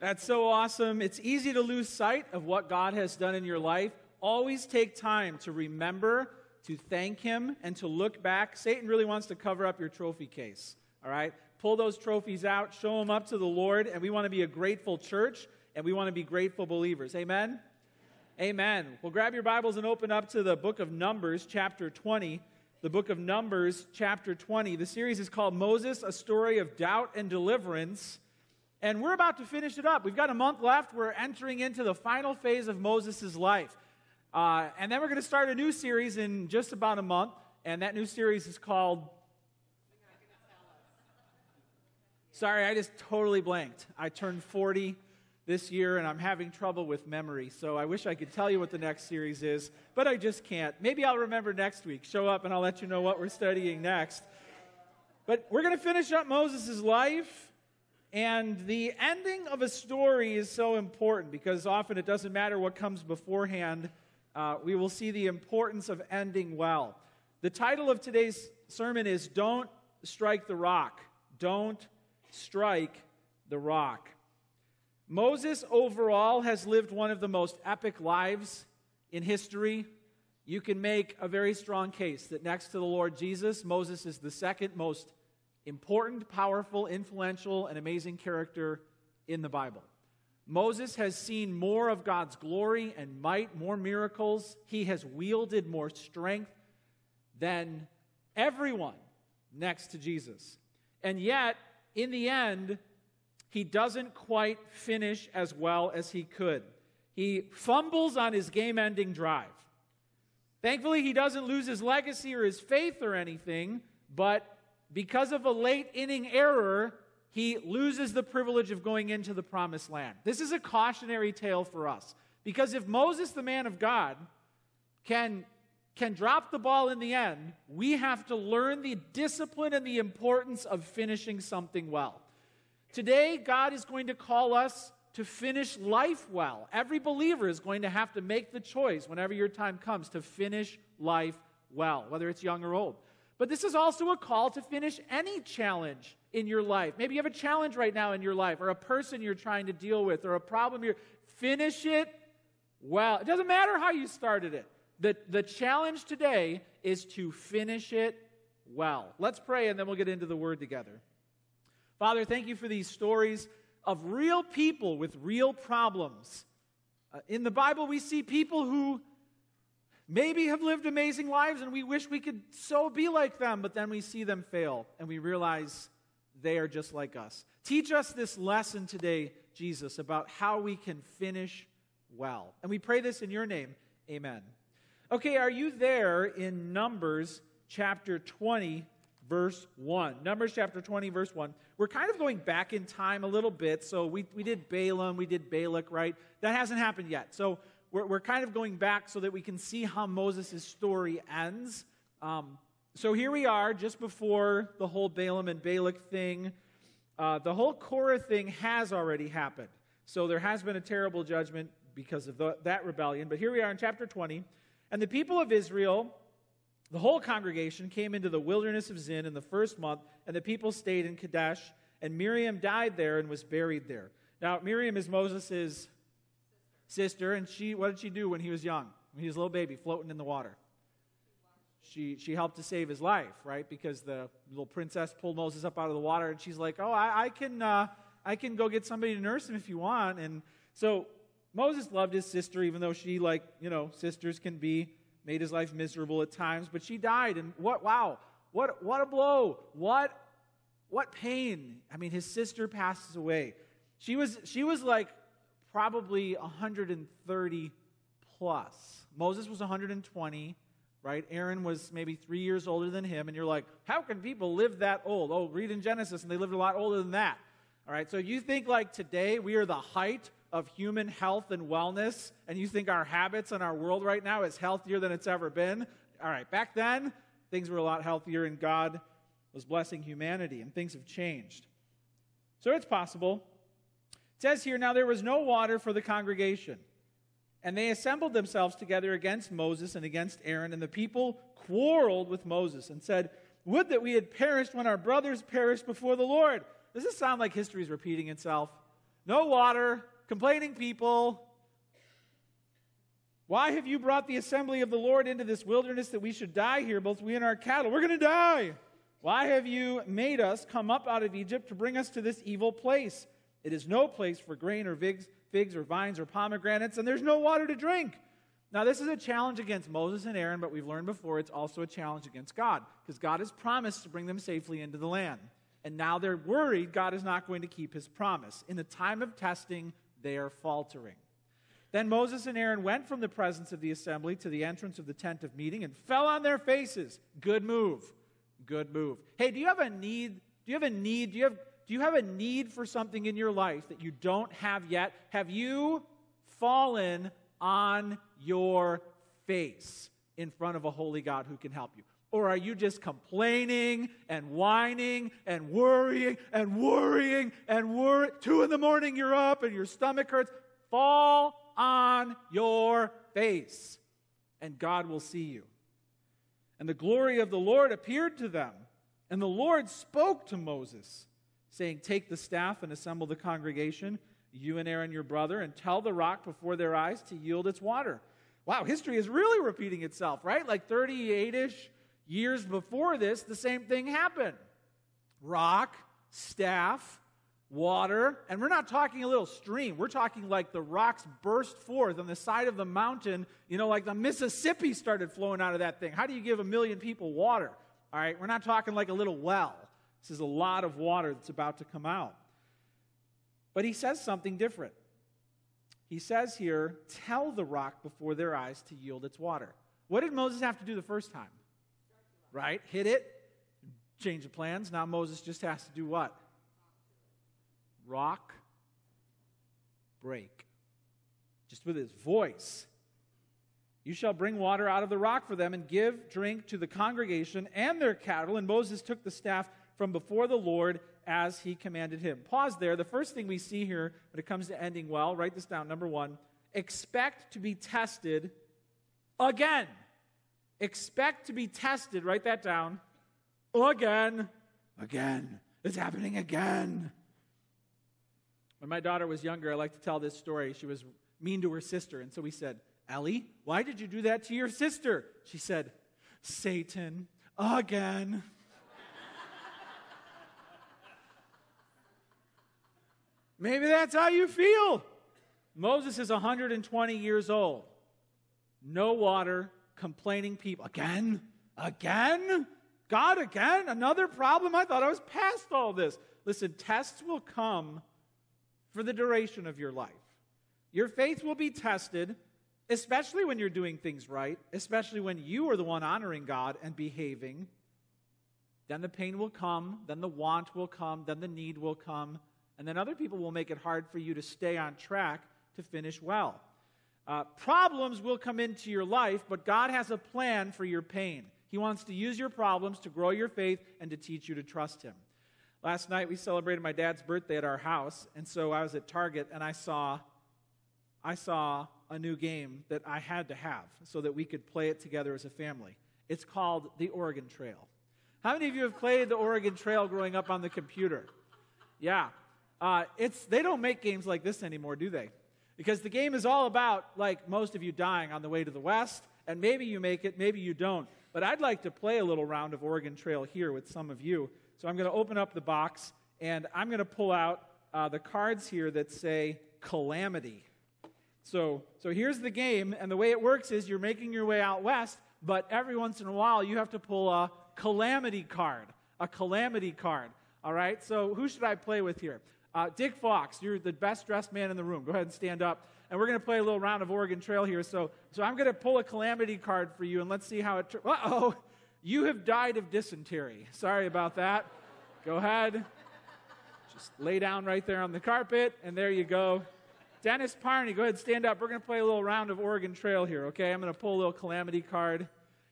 That's so awesome. It's easy to lose sight of what God has done in your life. Always take time to remember, to thank Him, and to look back. Satan really wants to cover up your trophy case. All right? Pull those trophies out, show them up to the Lord, and we want to be a grateful church, and we want to be grateful believers. Amen? Amen. Well, grab your Bibles and open up to the book of Numbers, chapter 20. The book of Numbers, chapter 20. The series is called Moses, a story of doubt and deliverance. And we're about to finish it up. We've got a month left. We're entering into the final phase of Moses' life. Uh, and then we're going to start a new series in just about a month. And that new series is called. Sorry, I just totally blanked. I turned 40 this year and I'm having trouble with memory. So I wish I could tell you what the next series is, but I just can't. Maybe I'll remember next week. Show up and I'll let you know what we're studying next. But we're going to finish up Moses' life. And the ending of a story is so important because often it doesn't matter what comes beforehand. Uh, we will see the importance of ending well. The title of today's sermon is Don't Strike the Rock. Don't Strike the Rock. Moses overall has lived one of the most epic lives in history. You can make a very strong case that next to the Lord Jesus, Moses is the second most important, powerful, influential, and amazing character in the Bible. Moses has seen more of God's glory and might, more miracles. He has wielded more strength than everyone next to Jesus. And yet, in the end, he doesn't quite finish as well as he could. He fumbles on his game ending drive. Thankfully, he doesn't lose his legacy or his faith or anything, but because of a late inning error, he loses the privilege of going into the promised land. This is a cautionary tale for us. Because if Moses, the man of God, can, can drop the ball in the end, we have to learn the discipline and the importance of finishing something well. Today, God is going to call us to finish life well. Every believer is going to have to make the choice whenever your time comes to finish life well, whether it's young or old. But this is also a call to finish any challenge in your life. Maybe you have a challenge right now in your life, or a person you're trying to deal with, or a problem you're. Finish it well. It doesn't matter how you started it. The, the challenge today is to finish it well. Let's pray, and then we'll get into the word together. Father, thank you for these stories of real people with real problems. Uh, in the Bible, we see people who maybe have lived amazing lives and we wish we could so be like them, but then we see them fail and we realize they are just like us. Teach us this lesson today, Jesus, about how we can finish well. And we pray this in your name. Amen. Okay, are you there in Numbers chapter 20, verse 1? Numbers chapter 20, verse 1. We're kind of going back in time a little bit. So we, we did Balaam, we did Balak, right? That hasn't happened yet. So we're, we're kind of going back so that we can see how Moses' story ends. Um, so here we are, just before the whole Balaam and Balak thing. Uh, the whole Korah thing has already happened. So there has been a terrible judgment because of the, that rebellion. But here we are in chapter 20. And the people of Israel, the whole congregation, came into the wilderness of Zin in the first month, and the people stayed in Kadesh. And Miriam died there and was buried there. Now, Miriam is Moses' sister, and she, what did she do when he was young? When he was a little baby floating in the water? She, she helped to save his life, right? Because the little princess pulled Moses up out of the water, and she's like, Oh, I, I can, uh, I can go get somebody to nurse him if you want. And so Moses loved his sister, even though she, like, you know, sisters can be, made his life miserable at times. But she died, and what, wow, what, what a blow. What, what pain. I mean, his sister passes away. She was, she was like probably 130 plus. Moses was 120, right? Aaron was maybe three years older than him. And you're like, how can people live that old? Oh, read in Genesis, and they lived a lot older than that. All right, so you think like today we are the height of human health and wellness, and you think our habits and our world right now is healthier than it's ever been. All right, back then, things were a lot healthier, and God was blessing humanity, and things have changed. So it's possible it says here, now there was no water for the congregation. And they assembled themselves together against Moses and against Aaron, and the people quarreled with Moses and said, Would that we had perished when our brothers perished before the Lord. Does this sound like history is repeating itself? no water, complaining people. Why have you brought the assembly of the Lord into this wilderness that we should die here, both we and our cattle? We're going to die. Why have you made us come up out of Egypt to bring us to this evil place? It is no place for grain or figs, figs or vines or pomegranates, and there's no water to drink. Now, this is a challenge against Moses and Aaron, but we've learned before it's also a challenge against God, because God has promised to bring them safely into the land. And now they're worried God is not going to keep his promise. In the time of testing, they are faltering. Then Moses and Aaron went from the presence of the assembly to the entrance of the tent of meeting and fell on their faces. Good move. Good move. Hey, do you have a need? Do you have a need? Do you have, do you have a need for something in your life that you don't have yet? Have you fallen on your face in front of a holy God who can help you? Or are you just complaining and whining and worrying and worrying and worrying? Two in the morning, you're up and your stomach hurts. Fall on your face, and God will see you. And the glory of the Lord appeared to them. And the Lord spoke to Moses, saying, Take the staff and assemble the congregation, you and Aaron your brother, and tell the rock before their eyes to yield its water. Wow, history is really repeating itself, right? Like 38 ish years before this, the same thing happened rock, staff, water, and we're not talking a little stream. We're talking like the rocks burst forth on the side of the mountain, you know, like the Mississippi started flowing out of that thing. How do you give a million people water? All right, we're not talking like a little well. This is a lot of water that's about to come out. But he says something different. He says here, tell the rock before their eyes to yield its water. What did Moses have to do the first time? Right? Hit it, change the plans. Now Moses just has to do what? rock break. Just with his voice. You shall bring water out of the rock for them and give drink to the congregation and their cattle. And Moses took the staff from before the Lord as he commanded him. Pause there. The first thing we see here when it comes to ending well, write this down. Number one, expect to be tested again. Expect to be tested. Write that down. Again. Again. It's happening again. When my daughter was younger, I like to tell this story. She was mean to her sister, and so we said, Ellie, why did you do that to your sister? She said, Satan, again. Maybe that's how you feel. Moses is 120 years old. No water, complaining people. Again? Again? God again? Another problem? I thought I was past all this. Listen, tests will come for the duration of your life. Your faith will be tested, especially when you're doing things right, especially when you are the one honoring God and behaving. Then the pain will come, then the want will come, then the need will come, and then other people will make it hard for you to stay on track to finish well. Uh, problems will come into your life, but God has a plan for your pain. He wants to use your problems to grow your faith and to teach you to trust Him. Last night we celebrated my dad's birthday at our house, and so I was at Target and I saw I saw a new game that I had to have so that we could play it together as a family. It's called the Oregon Trail. How many of you have played the Oregon Trail growing up on the computer? Yeah. Uh, it's, they don't make games like this anymore, do they? Because the game is all about, like most of you, dying on the way to the west, and maybe you make it, maybe you don't. But I'd like to play a little round of Oregon Trail here with some of you. So I'm going to open up the box and I'm going to pull out uh, the cards here that say calamity. So, so here's the game, and the way it works is you're making your way out west, but every once in a while you have to pull a calamity card. A calamity card. All right, so who should I play with here? Uh, Dick Fox, you're the best dressed man in the room. Go ahead and stand up. And we're going to play a little round of Oregon Trail here. So, so I'm going to pull a calamity card for you, and let's see how it. uh oh, you have died of dysentery. Sorry about that. Go ahead. Just lay down right there on the carpet, and there you go. Dennis Parney, go ahead, stand up. We're going to play a little round of Oregon Trail here, okay? I'm going to pull a little calamity card.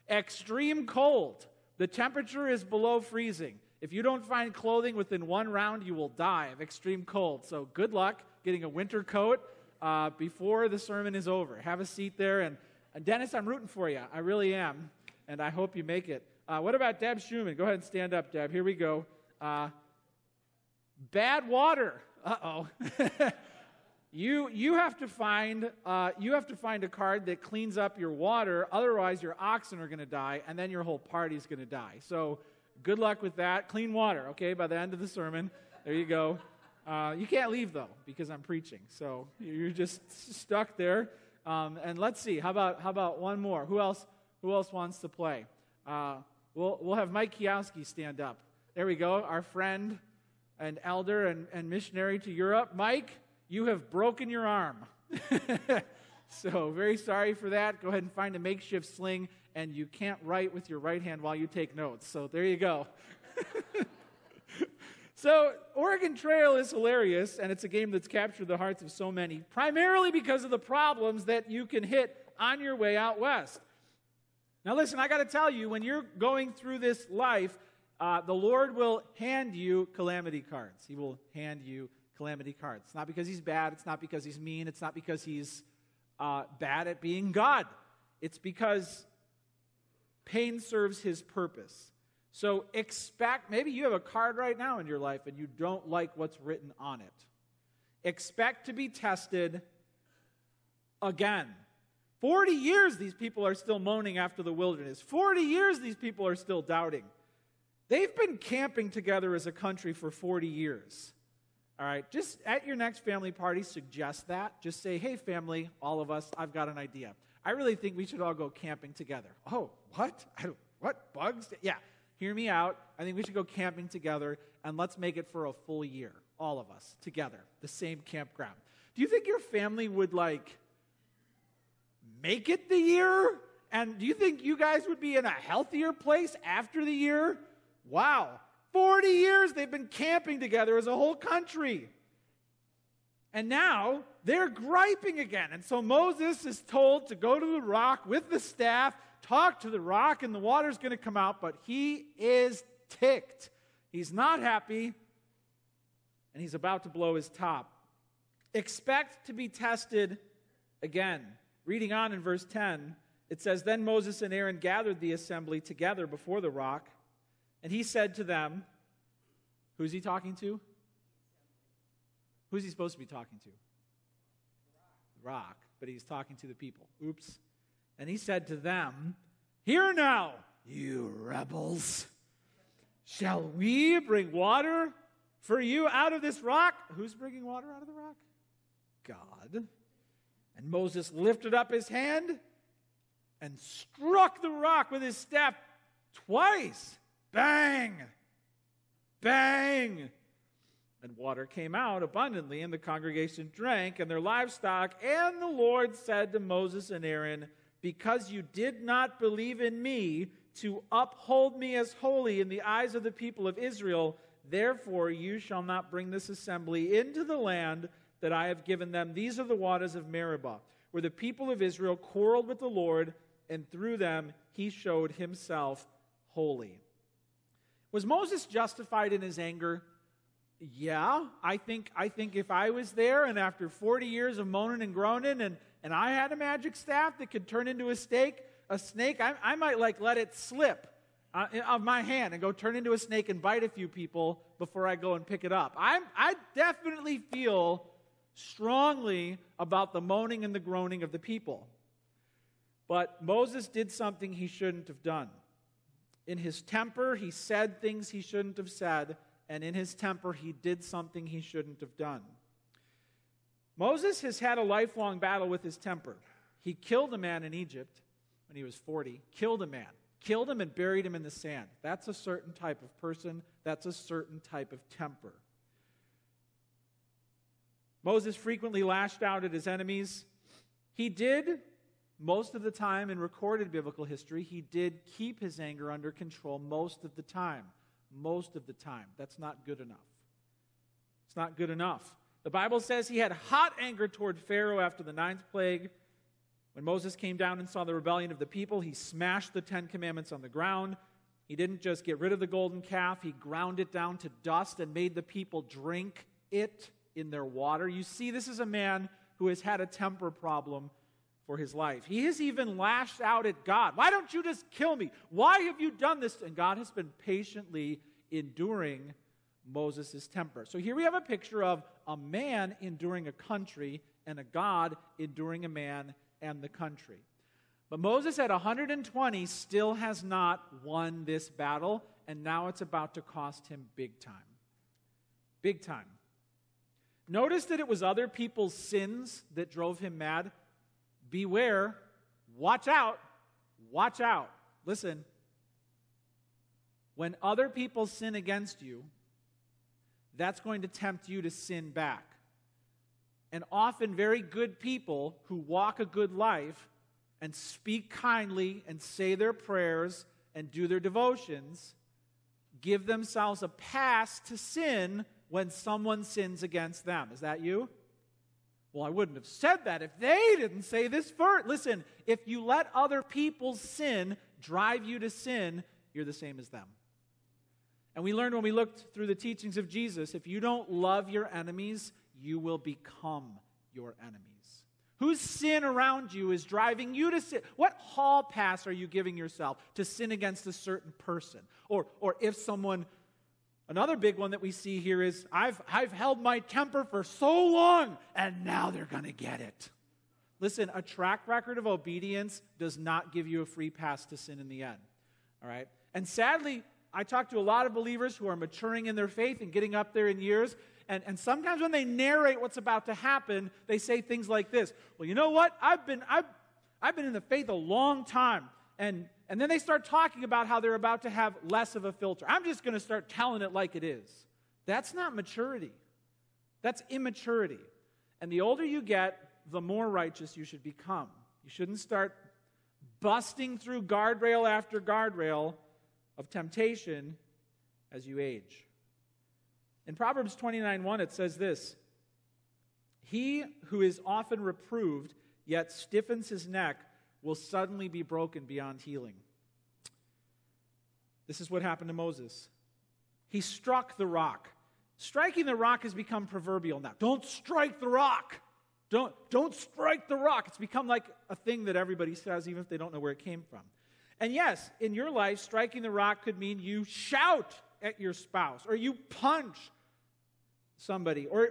Extreme cold. The temperature is below freezing. If you don't find clothing within one round, you will die of extreme cold. So good luck getting a winter coat uh, before the sermon is over. Have a seat there. And, Dennis, I'm rooting for you. I really am and I hope you make it. Uh, what about Deb Schumann? Go ahead and stand up, Deb. Here we go. Uh, bad water. Uh oh. you you have to find uh, you have to find a card that cleans up your water. Otherwise, your oxen are going to die, and then your whole party's going to die. So, good luck with that. Clean water, okay? By the end of the sermon, there you go. Uh, you can't leave though because I'm preaching, so you're just stuck there. Um, and let's see. How about how about one more? Who else? Who else wants to play? Uh, we'll we'll have Mike Kiowski stand up. There we go. Our friend and elder and, and missionary to Europe, Mike you have broken your arm. so, very sorry for that. Go ahead and find a makeshift sling, and you can't write with your right hand while you take notes. So, there you go. so, Oregon Trail is hilarious, and it's a game that's captured the hearts of so many, primarily because of the problems that you can hit on your way out west. Now, listen, I got to tell you, when you're going through this life, uh, the Lord will hand you calamity cards. He will hand you calamity cards. It's not because he's bad. It's not because he's mean. It's not because he's uh, bad at being God. It's because pain serves his purpose. So expect, maybe you have a card right now in your life and you don't like what's written on it. Expect to be tested again. 40 years these people are still moaning after the wilderness. 40 years these people are still doubting. They've been camping together as a country for 40 years. All right, just at your next family party, suggest that. Just say, hey, family, all of us, I've got an idea. I really think we should all go camping together. Oh, what? what? Bugs? Yeah, hear me out. I think we should go camping together and let's make it for a full year, all of us together, the same campground. Do you think your family would like make it the year? And do you think you guys would be in a healthier place after the year? Wow. 40 years they've been camping together as a whole country. And now they're griping again. And so Moses is told to go to the rock with the staff, talk to the rock, and the water's going to come out, but he is ticked. He's not happy, and he's about to blow his top. Expect to be tested again. Reading on in verse 10, it says Then Moses and Aaron gathered the assembly together before the rock. And he said to them, Who's he talking to? Who's he supposed to be talking to? The rock. But he's talking to the people. Oops. And he said to them, Hear now, you rebels. Shall we bring water for you out of this rock? Who's bringing water out of the rock? God. And Moses lifted up his hand and struck the rock with his staff twice. Bang! Bang! And water came out abundantly, and the congregation drank, and their livestock. And the Lord said to Moses and Aaron, Because you did not believe in me to uphold me as holy in the eyes of the people of Israel, therefore you shall not bring this assembly into the land that I have given them. These are the waters of Meribah, where the people of Israel quarreled with the Lord, and through them he showed himself holy. Was Moses justified in his anger? Yeah, I think, I think if I was there and after 40 years of moaning and groaning and, and I had a magic staff that could turn into a snake, a snake, I, I might like let it slip uh, of my hand and go turn into a snake and bite a few people before I go and pick it up. i I definitely feel strongly about the moaning and the groaning of the people. But Moses did something he shouldn't have done. In his temper, he said things he shouldn't have said, and in his temper, he did something he shouldn't have done. Moses has had a lifelong battle with his temper. He killed a man in Egypt when he was 40, killed a man, killed him and buried him in the sand. That's a certain type of person, that's a certain type of temper. Moses frequently lashed out at his enemies. He did most of the time in recorded biblical history, he did keep his anger under control most of the time. Most of the time. That's not good enough. It's not good enough. The Bible says he had hot anger toward Pharaoh after the ninth plague. When Moses came down and saw the rebellion of the people, he smashed the Ten Commandments on the ground. He didn't just get rid of the golden calf, he ground it down to dust and made the people drink it in their water. You see, this is a man who has had a temper problem for his life. He has even lashed out at God. Why don't you just kill me? Why have you done this? And God has been patiently enduring Moses' temper. So here we have a picture of a man enduring a country and a God enduring a man and the country. But Moses at 120 still has not won this battle, and now it's about to cost him big time. Big time. Notice that it was other people's sins that drove him mad. Beware, watch out, watch out. Listen, when other people sin against you, that's going to tempt you to sin back. And often, very good people who walk a good life and speak kindly and say their prayers and do their devotions give themselves a pass to sin when someone sins against them. Is that you? Well, I wouldn't have said that if they didn't say this first. Listen, if you let other people's sin drive you to sin, you're the same as them. And we learned when we looked through the teachings of Jesus if you don't love your enemies, you will become your enemies. Whose sin around you is driving you to sin? What hall pass are you giving yourself to sin against a certain person? Or, or if someone, another big one that we see here is I've, I've held my temper for so long and now they're going to get it. Listen, a track record of obedience does not give you a free pass to sin in the end. All right? And sadly, I talk to a lot of believers who are maturing in their faith and getting up there in years, and, and sometimes when they narrate what's about to happen, they say things like this Well, you know what? I've been, I've, I've been in the faith a long time. And, and then they start talking about how they're about to have less of a filter. I'm just going to start telling it like it is. That's not maturity, that's immaturity. And the older you get, the more righteous you should become. You shouldn't start busting through guardrail after guardrail of temptation as you age. In Proverbs 29 1, it says this He who is often reproved, yet stiffens his neck, will suddenly be broken beyond healing. This is what happened to Moses. He struck the rock. Striking the rock has become proverbial now. Don't strike the rock. Don't, don't strike the rock. It's become like a thing that everybody says, even if they don't know where it came from. And yes, in your life, striking the rock could mean you shout at your spouse or you punch somebody or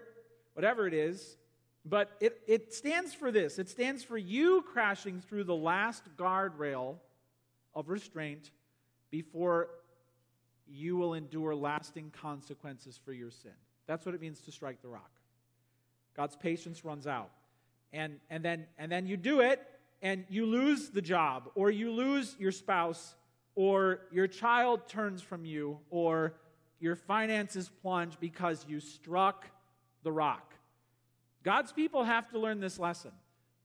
whatever it is. But it, it stands for this it stands for you crashing through the last guardrail of restraint before you will endure lasting consequences for your sin. That's what it means to strike the rock. God's patience runs out. And, and, then, and then you do it, and you lose the job, or you lose your spouse, or your child turns from you, or your finances plunge because you struck the rock. God's people have to learn this lesson.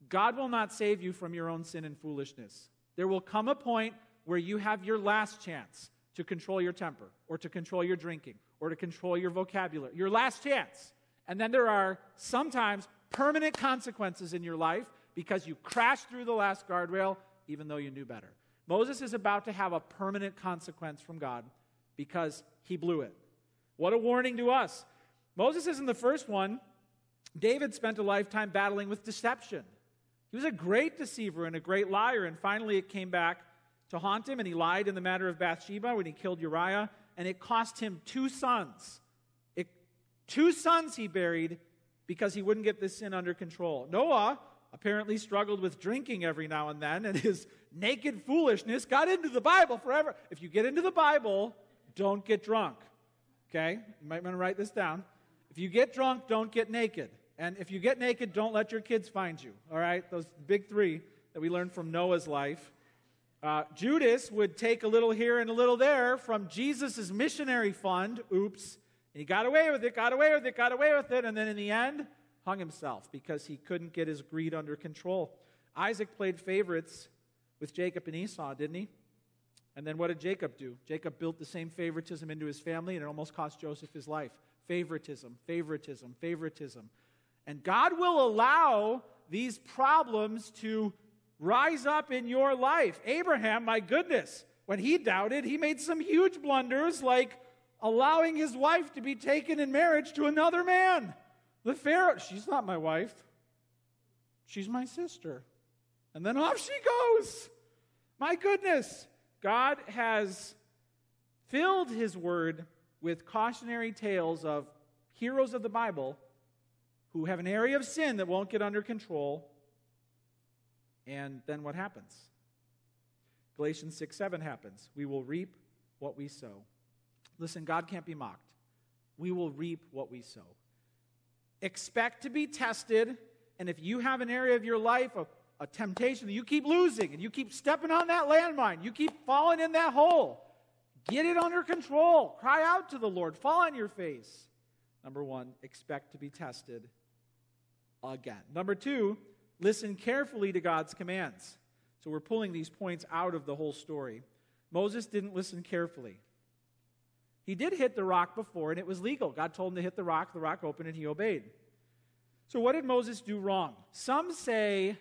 God will not save you from your own sin and foolishness. There will come a point where you have your last chance to control your temper, or to control your drinking, or to control your vocabulary. Your last chance. And then there are sometimes permanent consequences in your life because you crashed through the last guardrail even though you knew better. Moses is about to have a permanent consequence from God because he blew it. What a warning to us. Moses isn't the first one. David spent a lifetime battling with deception. He was a great deceiver and a great liar, and finally it came back to haunt him, and he lied in the matter of Bathsheba when he killed Uriah, and it cost him two sons. It, two sons he buried because he wouldn't get this sin under control. Noah apparently struggled with drinking every now and then, and his naked foolishness got into the Bible forever. If you get into the Bible, don't get drunk. Okay? You might want to write this down. If you get drunk, don't get naked. And if you get naked, don't let your kids find you. All right? Those big three that we learned from Noah's life. Uh, Judas would take a little here and a little there from Jesus' missionary fund. Oops. And he got away with it, got away with it, got away with it. And then in the end, hung himself because he couldn't get his greed under control. Isaac played favorites with Jacob and Esau, didn't he? And then what did Jacob do? Jacob built the same favoritism into his family, and it almost cost Joseph his life. Favoritism, favoritism, favoritism. And God will allow these problems to rise up in your life. Abraham, my goodness, when he doubted, he made some huge blunders like allowing his wife to be taken in marriage to another man. The Pharaoh, she's not my wife, she's my sister. And then off she goes. My goodness. God has filled his word with cautionary tales of heroes of the Bible who have an area of sin that won't get under control. And then what happens? Galatians 6 7 happens. We will reap what we sow. Listen, God can't be mocked. We will reap what we sow. Expect to be tested, and if you have an area of your life, a, a temptation that you keep losing, and you keep stepping on that landmine, you keep falling in that hole, get it under control. Cry out to the Lord, fall on your face. Number one, expect to be tested again. Number two, listen carefully to God's commands. So we're pulling these points out of the whole story. Moses didn't listen carefully. He did hit the rock before, and it was legal. God told him to hit the rock, the rock opened, and he obeyed. So what did Moses do wrong? Some say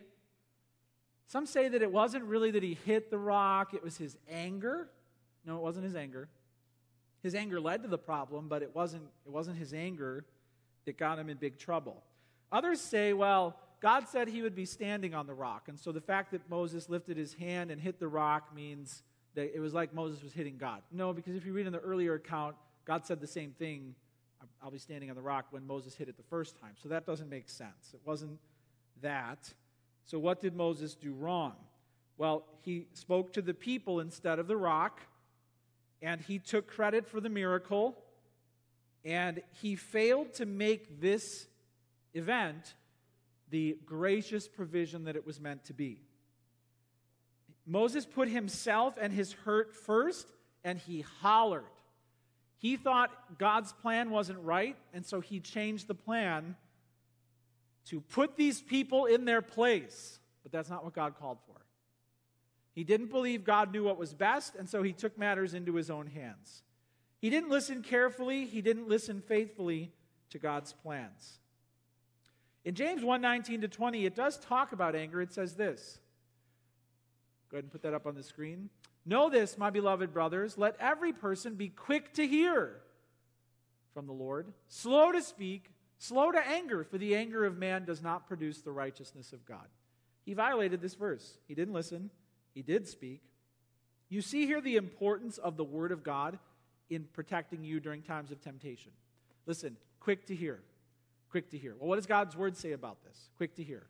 some say that it wasn't really that he hit the rock, it was his anger. No, it wasn't his anger. His anger led to the problem, but it wasn't, it wasn't his anger that got him in big trouble. Others say, well, God said he would be standing on the rock. And so the fact that Moses lifted his hand and hit the rock means that it was like Moses was hitting God. No, because if you read in the earlier account, God said the same thing I'll be standing on the rock when Moses hit it the first time. So that doesn't make sense. It wasn't that. So what did Moses do wrong? Well, he spoke to the people instead of the rock, and he took credit for the miracle, and he failed to make this event the gracious provision that it was meant to be. Moses put himself and his hurt first, and he hollered. He thought God's plan wasn't right, and so he changed the plan to put these people in their place. But that's not what God called for. He didn't believe God knew what was best, and so he took matters into his own hands. He didn't listen carefully, he didn't listen faithfully to God's plans. In James 1:19 to 20, it does talk about anger. It says this. Go ahead and put that up on the screen. Know this, my beloved brothers, let every person be quick to hear from the Lord, slow to speak, slow to anger, for the anger of man does not produce the righteousness of God. He violated this verse. He didn't listen, he did speak. You see here the importance of the Word of God in protecting you during times of temptation. Listen, quick to hear. Quick to hear. Well, what does God's Word say about this? Quick to hear.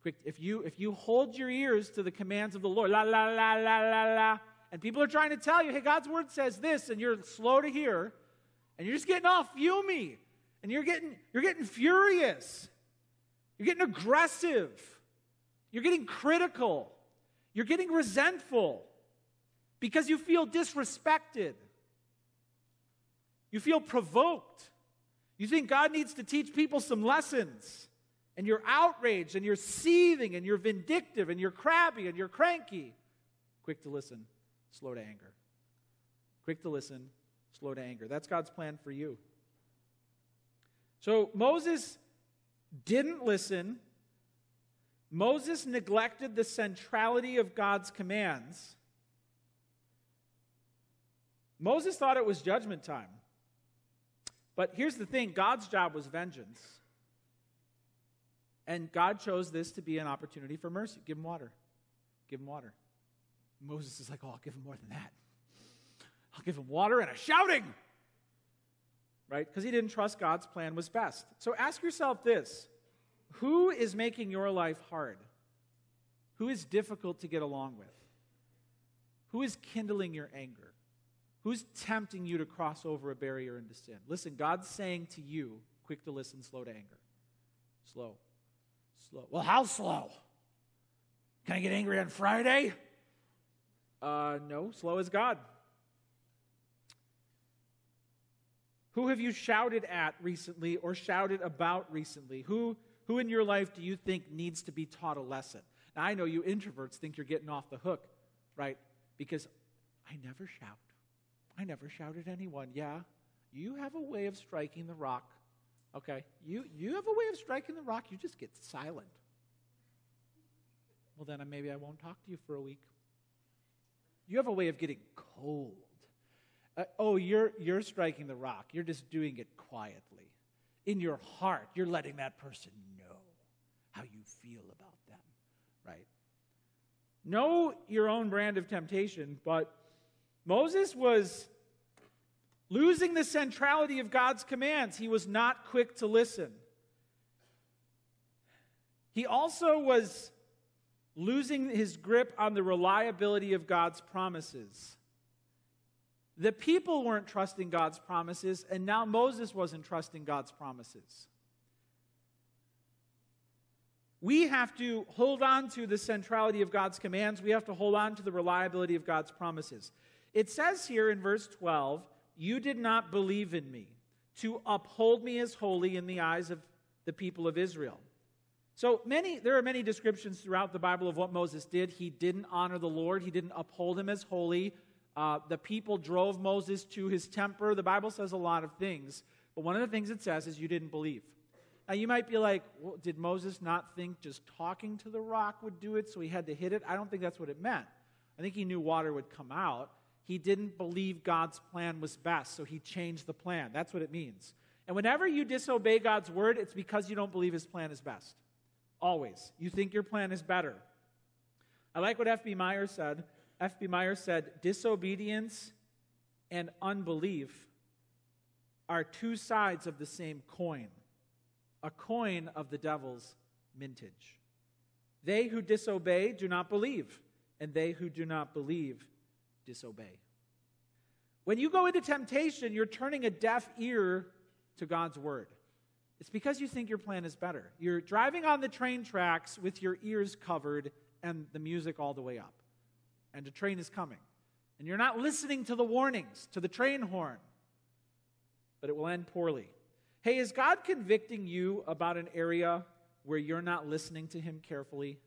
Quick, if you if you hold your ears to the commands of the Lord, la la la la la la, and people are trying to tell you, hey, God's word says this, and you're slow to hear, and you're just getting all fumey, and you're getting you're getting furious, you're getting aggressive, you're getting critical, you're getting resentful because you feel disrespected. You feel provoked. You think God needs to teach people some lessons and you're outraged and you're seething and you're vindictive and you're crabby and you're cranky, quick to listen, slow to anger. Quick to listen, slow to anger. That's God's plan for you. So Moses didn't listen. Moses neglected the centrality of God's commands. Moses thought it was judgment time. But here's the thing God's job was vengeance. And God chose this to be an opportunity for mercy. Give him water. Give him water. Moses is like, oh, I'll give him more than that. I'll give him water and a shouting. Right? Because he didn't trust God's plan was best. So ask yourself this Who is making your life hard? Who is difficult to get along with? Who is kindling your anger? Who's tempting you to cross over a barrier into sin? Listen, God's saying to you, quick to listen, slow to anger. Slow. Slow. Well, how slow? Can I get angry on Friday? Uh, no, slow as God. Who have you shouted at recently or shouted about recently? Who, who in your life do you think needs to be taught a lesson? Now, I know you introverts think you're getting off the hook, right? Because I never shout. I never shouted at anyone. Yeah, you have a way of striking the rock Okay, you, you have a way of striking the rock, you just get silent. Well, then maybe I won't talk to you for a week. You have a way of getting cold. Uh, oh, you're, you're striking the rock. You're just doing it quietly. In your heart, you're letting that person know how you feel about them, right? Know your own brand of temptation, but Moses was Losing the centrality of God's commands, he was not quick to listen. He also was losing his grip on the reliability of God's promises. The people weren't trusting God's promises, and now Moses wasn't trusting God's promises. We have to hold on to the centrality of God's commands. We have to hold on to the reliability of God's promises. It says here in verse 12, You did not believe in me to uphold me as holy in the eyes of the people of Israel. So many, there are many descriptions throughout the Bible of what Moses did. He didn't honor the Lord. He didn't uphold him as holy. Uh, the people drove Moses to his temper. The Bible says a lot of things, but one of the things it says is you didn't believe. Now you might be like, well, did Moses not think just talking to the rock would do it, so he had to hit it? I don't think that's what it meant. I think he knew water would come out. He didn't believe God's plan was best, so he changed the plan. That's what it means. And whenever you disobey God's word, it's because you don't believe his plan is best. Always. You think your plan is better. I like what F.B. Meyer said. F.B. Meyer said, disobedience and unbelief are two sides of the same coin, a coin of the devil's mintage. They who disobey do not believe, and they who do not believe disobey. When you go into temptation, you're turning a deaf ear to God's word. It's because you think your plan is better. You're driving on the train tracks with your ears covered and the music all the way up. And the train is coming. And you're not listening to the warnings, to the train horn. But it will end poorly. Hey, is God convicting you about an area where you're not listening to Him carefully?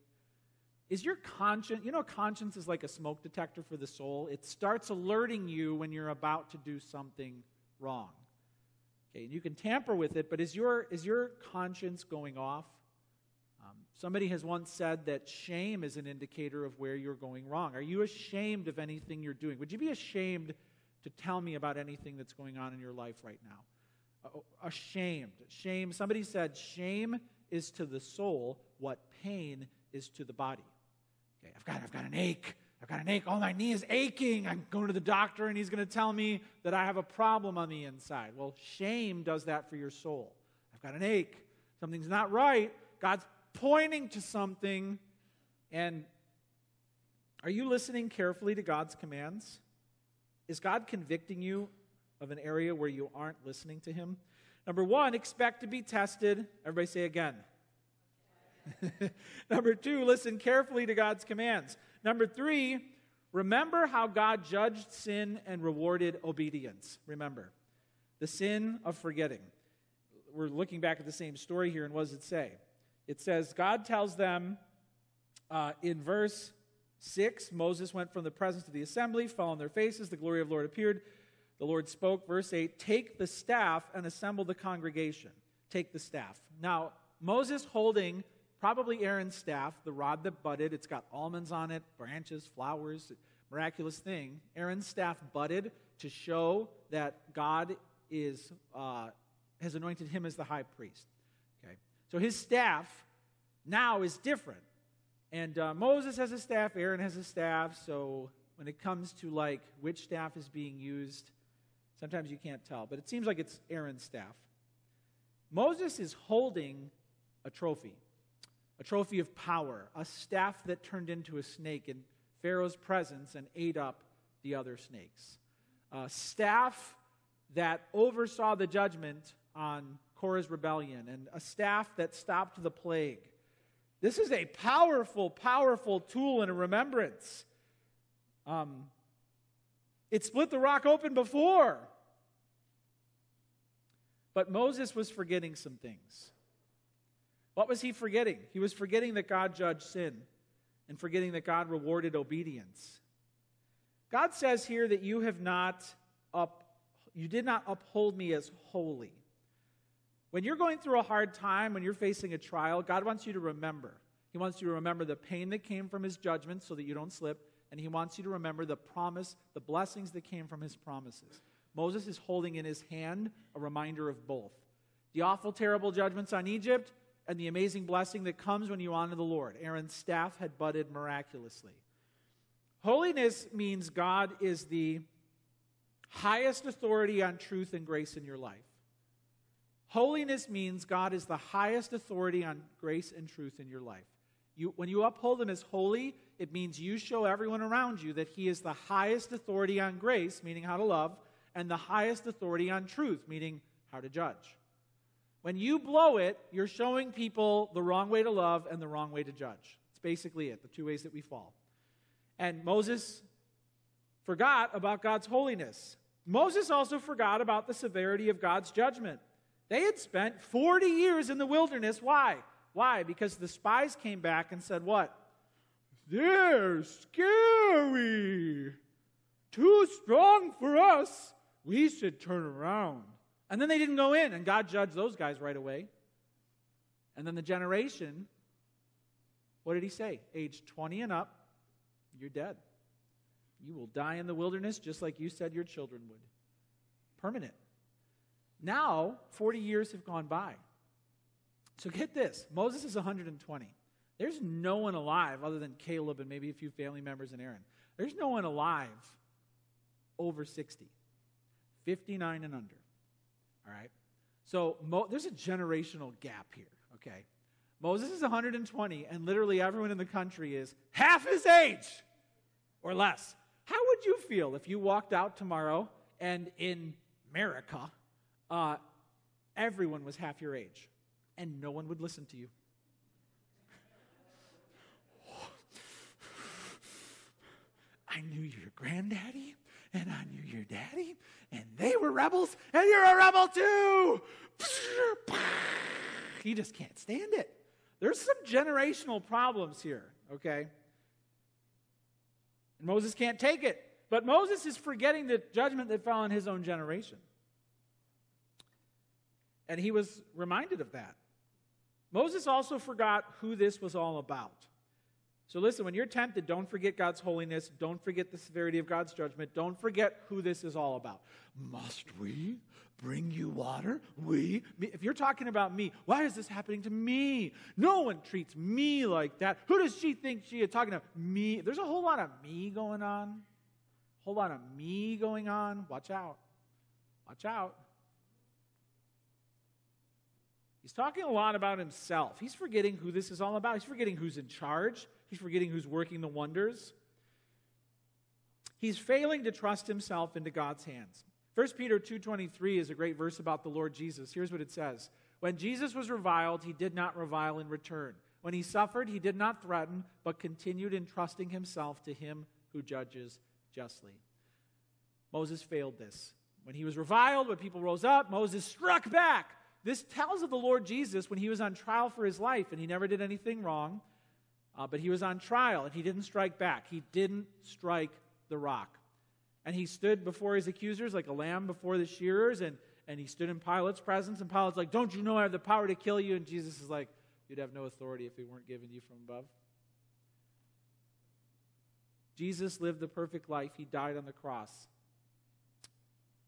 Is your conscience, you know, conscience is like a smoke detector for the soul. It starts alerting you when you're about to do something wrong. Okay, and you can tamper with it, but is your, is your conscience going off? Um, somebody has once said that shame is an indicator of where you're going wrong. Are you ashamed of anything you're doing? Would you be ashamed to tell me about anything that's going on in your life right now? Uh, ashamed. Shame. Somebody said shame is to the soul what pain is to the body. I've got, I've got an ache. I've got an ache. Oh, my knee is aching. I'm going to the doctor and he's going to tell me that I have a problem on the inside. Well, shame does that for your soul. I've got an ache. Something's not right. God's pointing to something. And are you listening carefully to God's commands? Is God convicting you of an area where you aren't listening to Him? Number one, expect to be tested. Everybody say again. Number two, listen carefully to God's commands. Number three, remember how God judged sin and rewarded obedience. Remember the sin of forgetting. We're looking back at the same story here, and what does it say? It says, God tells them uh, in verse 6 Moses went from the presence of the assembly, fell on their faces, the glory of the Lord appeared. The Lord spoke, verse 8, take the staff and assemble the congregation. Take the staff. Now, Moses holding probably Aaron's staff, the rod that budded. It's got almonds on it, branches, flowers, miraculous thing. Aaron's staff budded to show that God is, uh, has anointed him as the high priest. Okay, so his staff now is different. And uh, Moses has a staff, Aaron has a staff. So when it comes to like which staff is being used, sometimes you can't tell. But it seems like it's Aaron's staff. Moses is holding a trophy a trophy of power, a staff that turned into a snake in Pharaoh's presence and ate up the other snakes, a staff that oversaw the judgment on Korah's rebellion, and a staff that stopped the plague. This is a powerful, powerful tool and a remembrance. Um, it split the rock open before. But Moses was forgetting some things. What was he forgetting? He was forgetting that God judged sin and forgetting that God rewarded obedience. God says here that you have not up you did not uphold me as holy. When you're going through a hard time, when you're facing a trial, God wants you to remember. He wants you to remember the pain that came from his judgment so that you don't slip, and he wants you to remember the promise, the blessings that came from his promises. Moses is holding in his hand a reminder of both. The awful, terrible judgments on Egypt and the amazing blessing that comes when you honor the Lord. Aaron's staff had budded miraculously. Holiness means God is the highest authority on truth and grace in your life. Holiness means God is the highest authority on grace and truth in your life. You, when you uphold Him as holy, it means you show everyone around you that He is the highest authority on grace, meaning how to love, and the highest authority on truth, meaning how to judge. When you blow it, you're showing people the wrong way to love and the wrong way to judge. It's basically it, the two ways that we fall. And Moses forgot about God's holiness. Moses also forgot about the severity of God's judgment. They had spent 40 years in the wilderness. Why? Why? Because the spies came back and said, What? They're scary. Too strong for us. We should turn around. And then they didn't go in, and God judged those guys right away. And then the generation, what did he say? Age 20 and up, you're dead. You will die in the wilderness just like you said your children would. Permanent. Now, 40 years have gone by. So get this Moses is 120. There's no one alive other than Caleb and maybe a few family members and Aaron. There's no one alive over 60, 59 and under. All right? So Mo- there's a generational gap here, okay? Moses is 120, and literally everyone in the country is half his age or less. How would you feel if you walked out tomorrow and in America, uh, everyone was half your age and no one would listen to you? I knew your granddaddy and I knew your daddy, and they were rebels, and you're a rebel too. He just can't stand it. There's some generational problems here, okay? And Moses can't take it. But Moses is forgetting the judgment that fell on his own generation. And he was reminded of that. Moses also forgot who this was all about. So listen, when you're tempted, don't forget God's holiness. Don't forget the severity of God's judgment. Don't forget who this is all about. Must we bring you water? We? If you're talking about me, why is this happening to me? No one treats me like that. Who does she think she is talking to? Me. There's a whole lot of me going on. A whole lot of me going on. Watch out. Watch out. He's talking a lot about himself. He's forgetting who this is all about. He's forgetting who's in charge. He's forgetting who's working the wonders. He's failing to trust himself into God's hands. 1 Peter 2:23 is a great verse about the Lord Jesus. Here's what it says. When Jesus was reviled, he did not revile in return. When he suffered, he did not threaten, but continued entrusting himself to him who judges justly. Moses failed this. When he was reviled, when people rose up, Moses struck back. This tells of the Lord Jesus when he was on trial for his life and he never did anything wrong. Uh, but he was on trial and he didn't strike back. He didn't strike the rock. And he stood before his accusers like a lamb before the shearers, and, and he stood in Pilate's presence. And Pilate's like, Don't you know I have the power to kill you? And Jesus is like, You'd have no authority if it weren't given you from above. Jesus lived the perfect life. He died on the cross.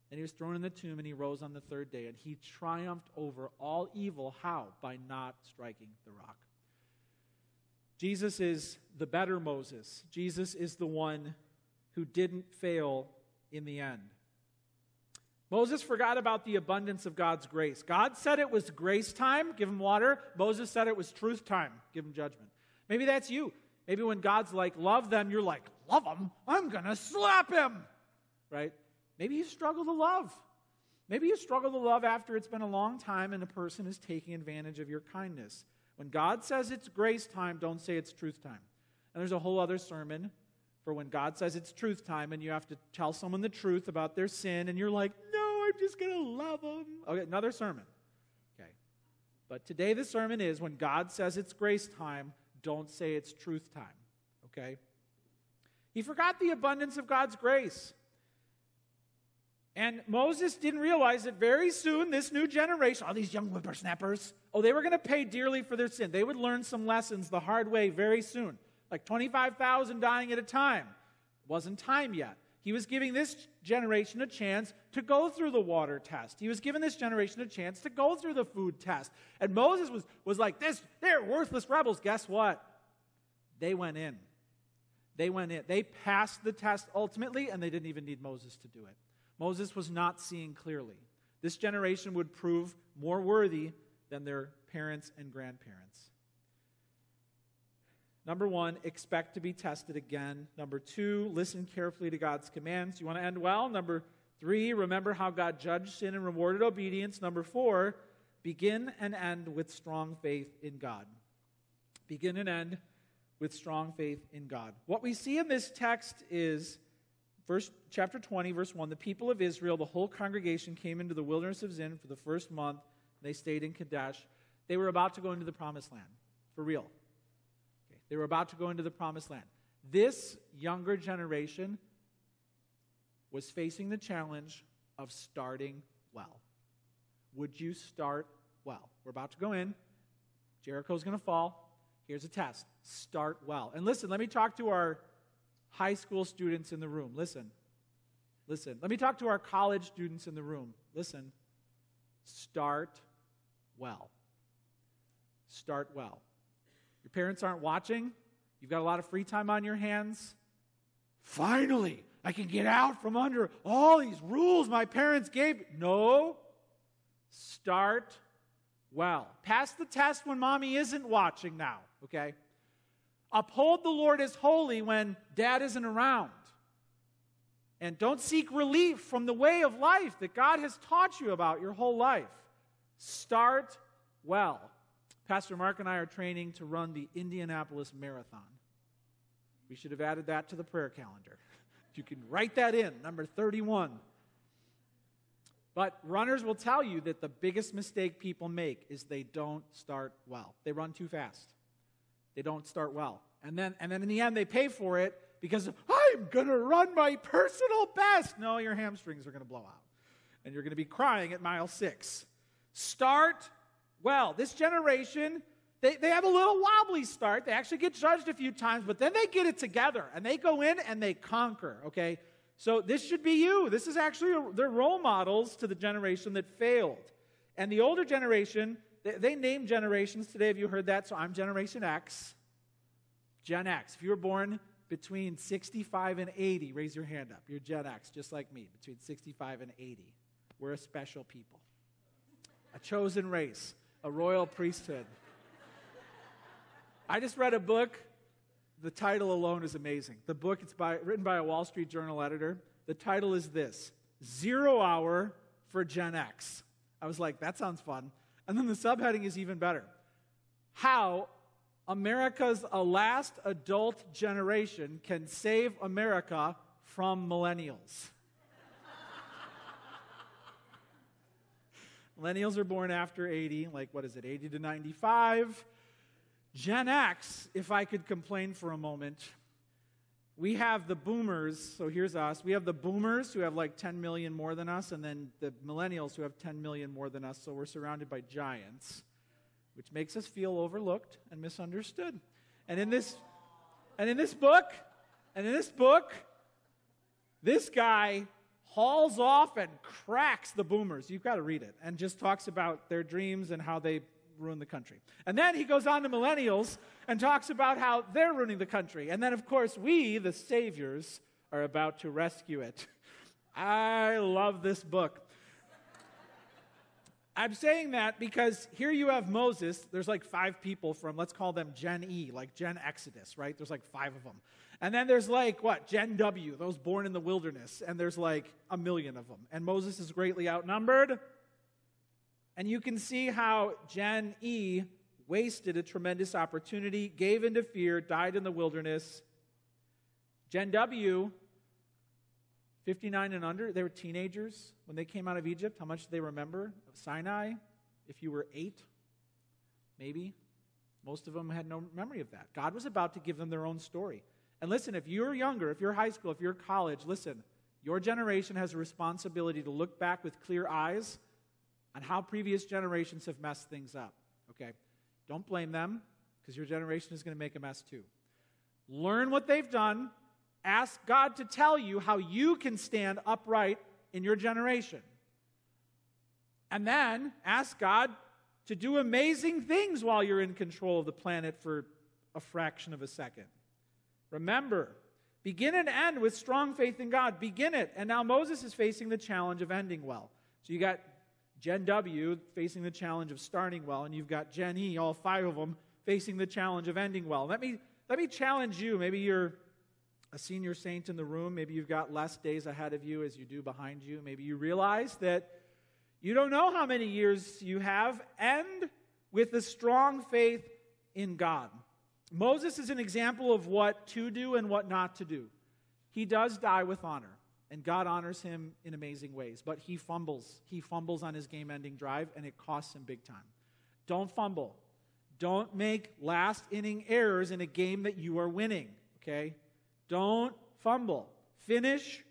And he was thrown in the tomb and he rose on the third day. And he triumphed over all evil. How? By not striking the rock. Jesus is the better Moses. Jesus is the one who didn't fail in the end. Moses forgot about the abundance of God's grace. God said it was grace time, give him water. Moses said it was truth time, give him judgment. Maybe that's you. Maybe when God's like, love them, you're like, love them? I'm going to slap him. Right? Maybe you struggle to love. Maybe you struggle to love after it's been a long time and a person is taking advantage of your kindness. When God says it's grace time, don't say it's truth time. And there's a whole other sermon for when God says it's truth time and you have to tell someone the truth about their sin and you're like, no, I'm just going to love them. Okay, another sermon. Okay. But today the sermon is when God says it's grace time, don't say it's truth time. Okay? He forgot the abundance of God's grace. And Moses didn't realize that very soon this new generation, all these young whippersnappers, oh, they were going to pay dearly for their sin. They would learn some lessons the hard way very soon. Like 25,000 dying at a time. Wasn't time yet. He was giving this generation a chance to go through the water test. He was giving this generation a chance to go through the food test. And Moses was, was like, this, they're worthless rebels. Guess what? They went in. They went in. They passed the test ultimately, and they didn't even need Moses to do it. Moses was not seeing clearly. This generation would prove more worthy than their parents and grandparents. Number one, expect to be tested again. Number two, listen carefully to God's commands. You want to end well? Number three, remember how God judged sin and rewarded obedience. Number four, begin and end with strong faith in God. Begin and end with strong faith in God. What we see in this text is verse chapter 20 verse 1 the people of Israel the whole congregation came into the wilderness of Zin for the first month. They stayed in Kadesh. They were about to go into the promised land for real. Okay. they were about to go into the promised land. This younger generation was facing the challenge of starting well. Would you start well? We're about to go in. Jericho's going to fall. Here's a test. Start well. And listen, let me talk to our high school students in the room. Listen. Listen. Let me talk to our college students in the room. Listen. Start well. Start well. Your parents aren't watching. You've got a lot of free time on your hands. Finally, I can get out from under all these rules my parents gave. No. Start well. Pass the test when mommy isn't watching now okay? Uphold the Lord as holy when dad isn't around. And don't seek relief from the way of life that God has taught you about your whole life. Start well. Pastor Mark and I are training to run the Indianapolis Marathon. We should have added that to the prayer calendar. You can write that in, number 31. But runners will tell you that the biggest mistake people make is they don't start well. They run too fast they don't start well. And then, and then in the end, they pay for it because I'm going to run my personal best. No, your hamstrings are going to blow out. And you're going to be crying at mile six. Start well. This generation, they, they have a little wobbly start. They actually get judged a few times, but then they get it together and they go in and they conquer, okay? So this should be you. This is actually, a, they're role models to the generation that failed. And the older generation, they, they name generations today. Have you heard that? So I'm Generation X. Gen X. If you were born between 65 and 80, raise your hand up. You're Gen X, just like me, between 65 and 80. We're a special people, a chosen race, a royal priesthood. I just read a book. The title alone is amazing. The book it's by, written by a Wall Street Journal editor. The title is this Zero Hour for Gen X. I was like, that sounds fun. And then the subheading is even better How America's last adult generation can save America from millennials. millennials are born after 80, like what is it, 80 to 95. Gen X, if I could complain for a moment, we have the boomers, so here's us. We have the boomers who have like 10 million more than us, and then the millennials who have 10 million more than us, so we're surrounded by giants, which makes us feel overlooked and misunderstood. And in this and in this book, and in this book, this guy hauls off and cracks the boomers. You've got to read it. And just talks about their dreams and how they ruin the country. And then he goes on to millennials and talks about how they're ruining the country. And then, of course, we, the saviors, are about to rescue it. I love this book. I'm saying that because here you have Moses. There's like five people from, let's call them Gen E, like Gen Exodus, right? There's like five of them. And then there's like, what, Gen W, those born in the wilderness. And there's like a million of them. And Moses is greatly outnumbered. And you can see how Gen E wasted a tremendous opportunity, gave into fear, died in the wilderness. Gen W, 59 and under, they were teenagers when they came out of Egypt. How much do they remember of Sinai? If you were eight, maybe. Most of them had no memory of that. God was about to give them their own story. And listen, if you're younger, if you're high school, if you're college, listen, your generation has a responsibility to look back with clear eyes on how previous generations have messed things up. Okay? Don't blame them because your generation is going to make a mess too. Learn what they've done. Ask God to tell you how you can stand upright in your generation. And then ask God to do amazing things while you're in control of the planet for a fraction of a second. Remember, Begin and end with strong faith in God. Begin it. And now Moses is facing the challenge of ending well. So you got Gen W facing the challenge of starting well, and you've got Gen E, all five of them, facing the challenge of ending well. Let me, let me challenge you. Maybe you're a senior saint in the room. Maybe you've got less days ahead of you as you do behind you. Maybe you realize that you don't know how many years you have. End with a strong faith in God. Moses is an example of what to do and what not to do. He does die with honor, and God honors him in amazing ways, but he fumbles. He fumbles on his game ending drive, and it costs him big time. Don't fumble. Don't make last inning errors in a game that you are winning, okay? Don't fumble. Finish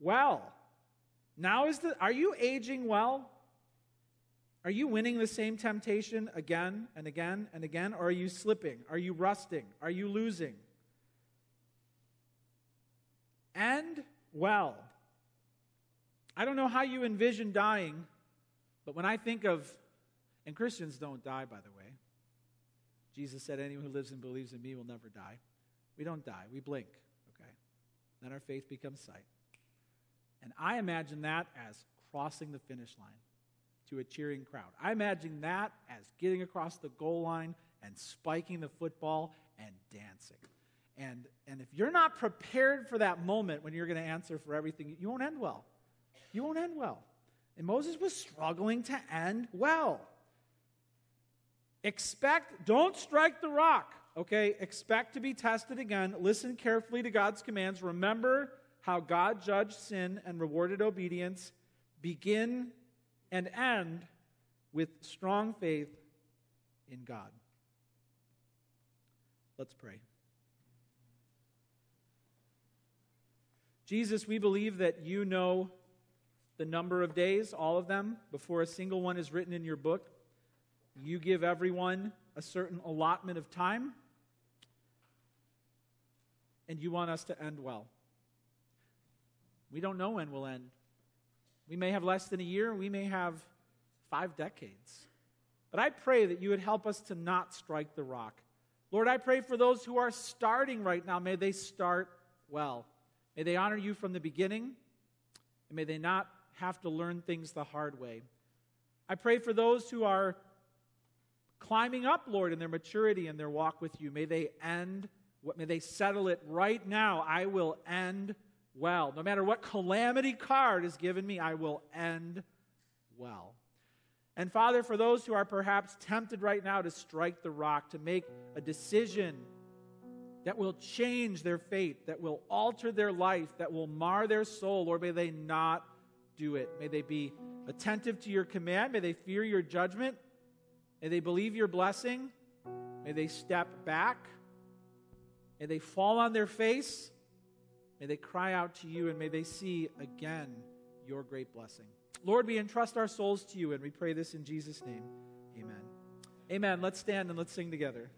well. Now is the are you aging well? Are you winning the same temptation again and again and again? Or are you slipping? Are you rusting? Are you losing? And well. I don't know how you envision dying, but when I think of, and Christians don't die, by the way. Jesus said, Anyone who lives and believes in me will never die. We don't die, we blink, okay? Then our faith becomes sight. And I imagine that as crossing the finish line to a cheering crowd. I imagine that as getting across the goal line and spiking the football and dancing. And, and if you're not prepared for that moment when you're going to answer for everything, you won't end well. You won't end well. And Moses was struggling to end well. Expect, don't strike the rock, okay? Expect to be tested again. Listen carefully to God's commands. Remember how God judged sin and rewarded obedience. Begin and end with strong faith in God. Let's pray. Jesus, we believe that you know the number of days, all of them, before a single one is written in your book. You give everyone a certain allotment of time, and you want us to end well. We don't know when we'll end. We may have less than a year, we may have five decades. But I pray that you would help us to not strike the rock. Lord, I pray for those who are starting right now, may they start well. May they honor you from the beginning, and may they not have to learn things the hard way. I pray for those who are climbing up, Lord, in their maturity and their walk with you. May they end, may they settle it right now. I will end well. No matter what calamity card is given me, I will end well. And Father, for those who are perhaps tempted right now to strike the rock, to make a decision that will change their fate, that will alter their life, that will mar their soul, Lord, may they not do it. May they be attentive to your command. May they fear your judgment. May they believe your blessing. May they step back. May they fall on their face May they cry out to you and may they see again your great blessing. Lord, we entrust our souls to you and we pray this in Jesus' name. Amen. Amen. Let's stand and let's sing together.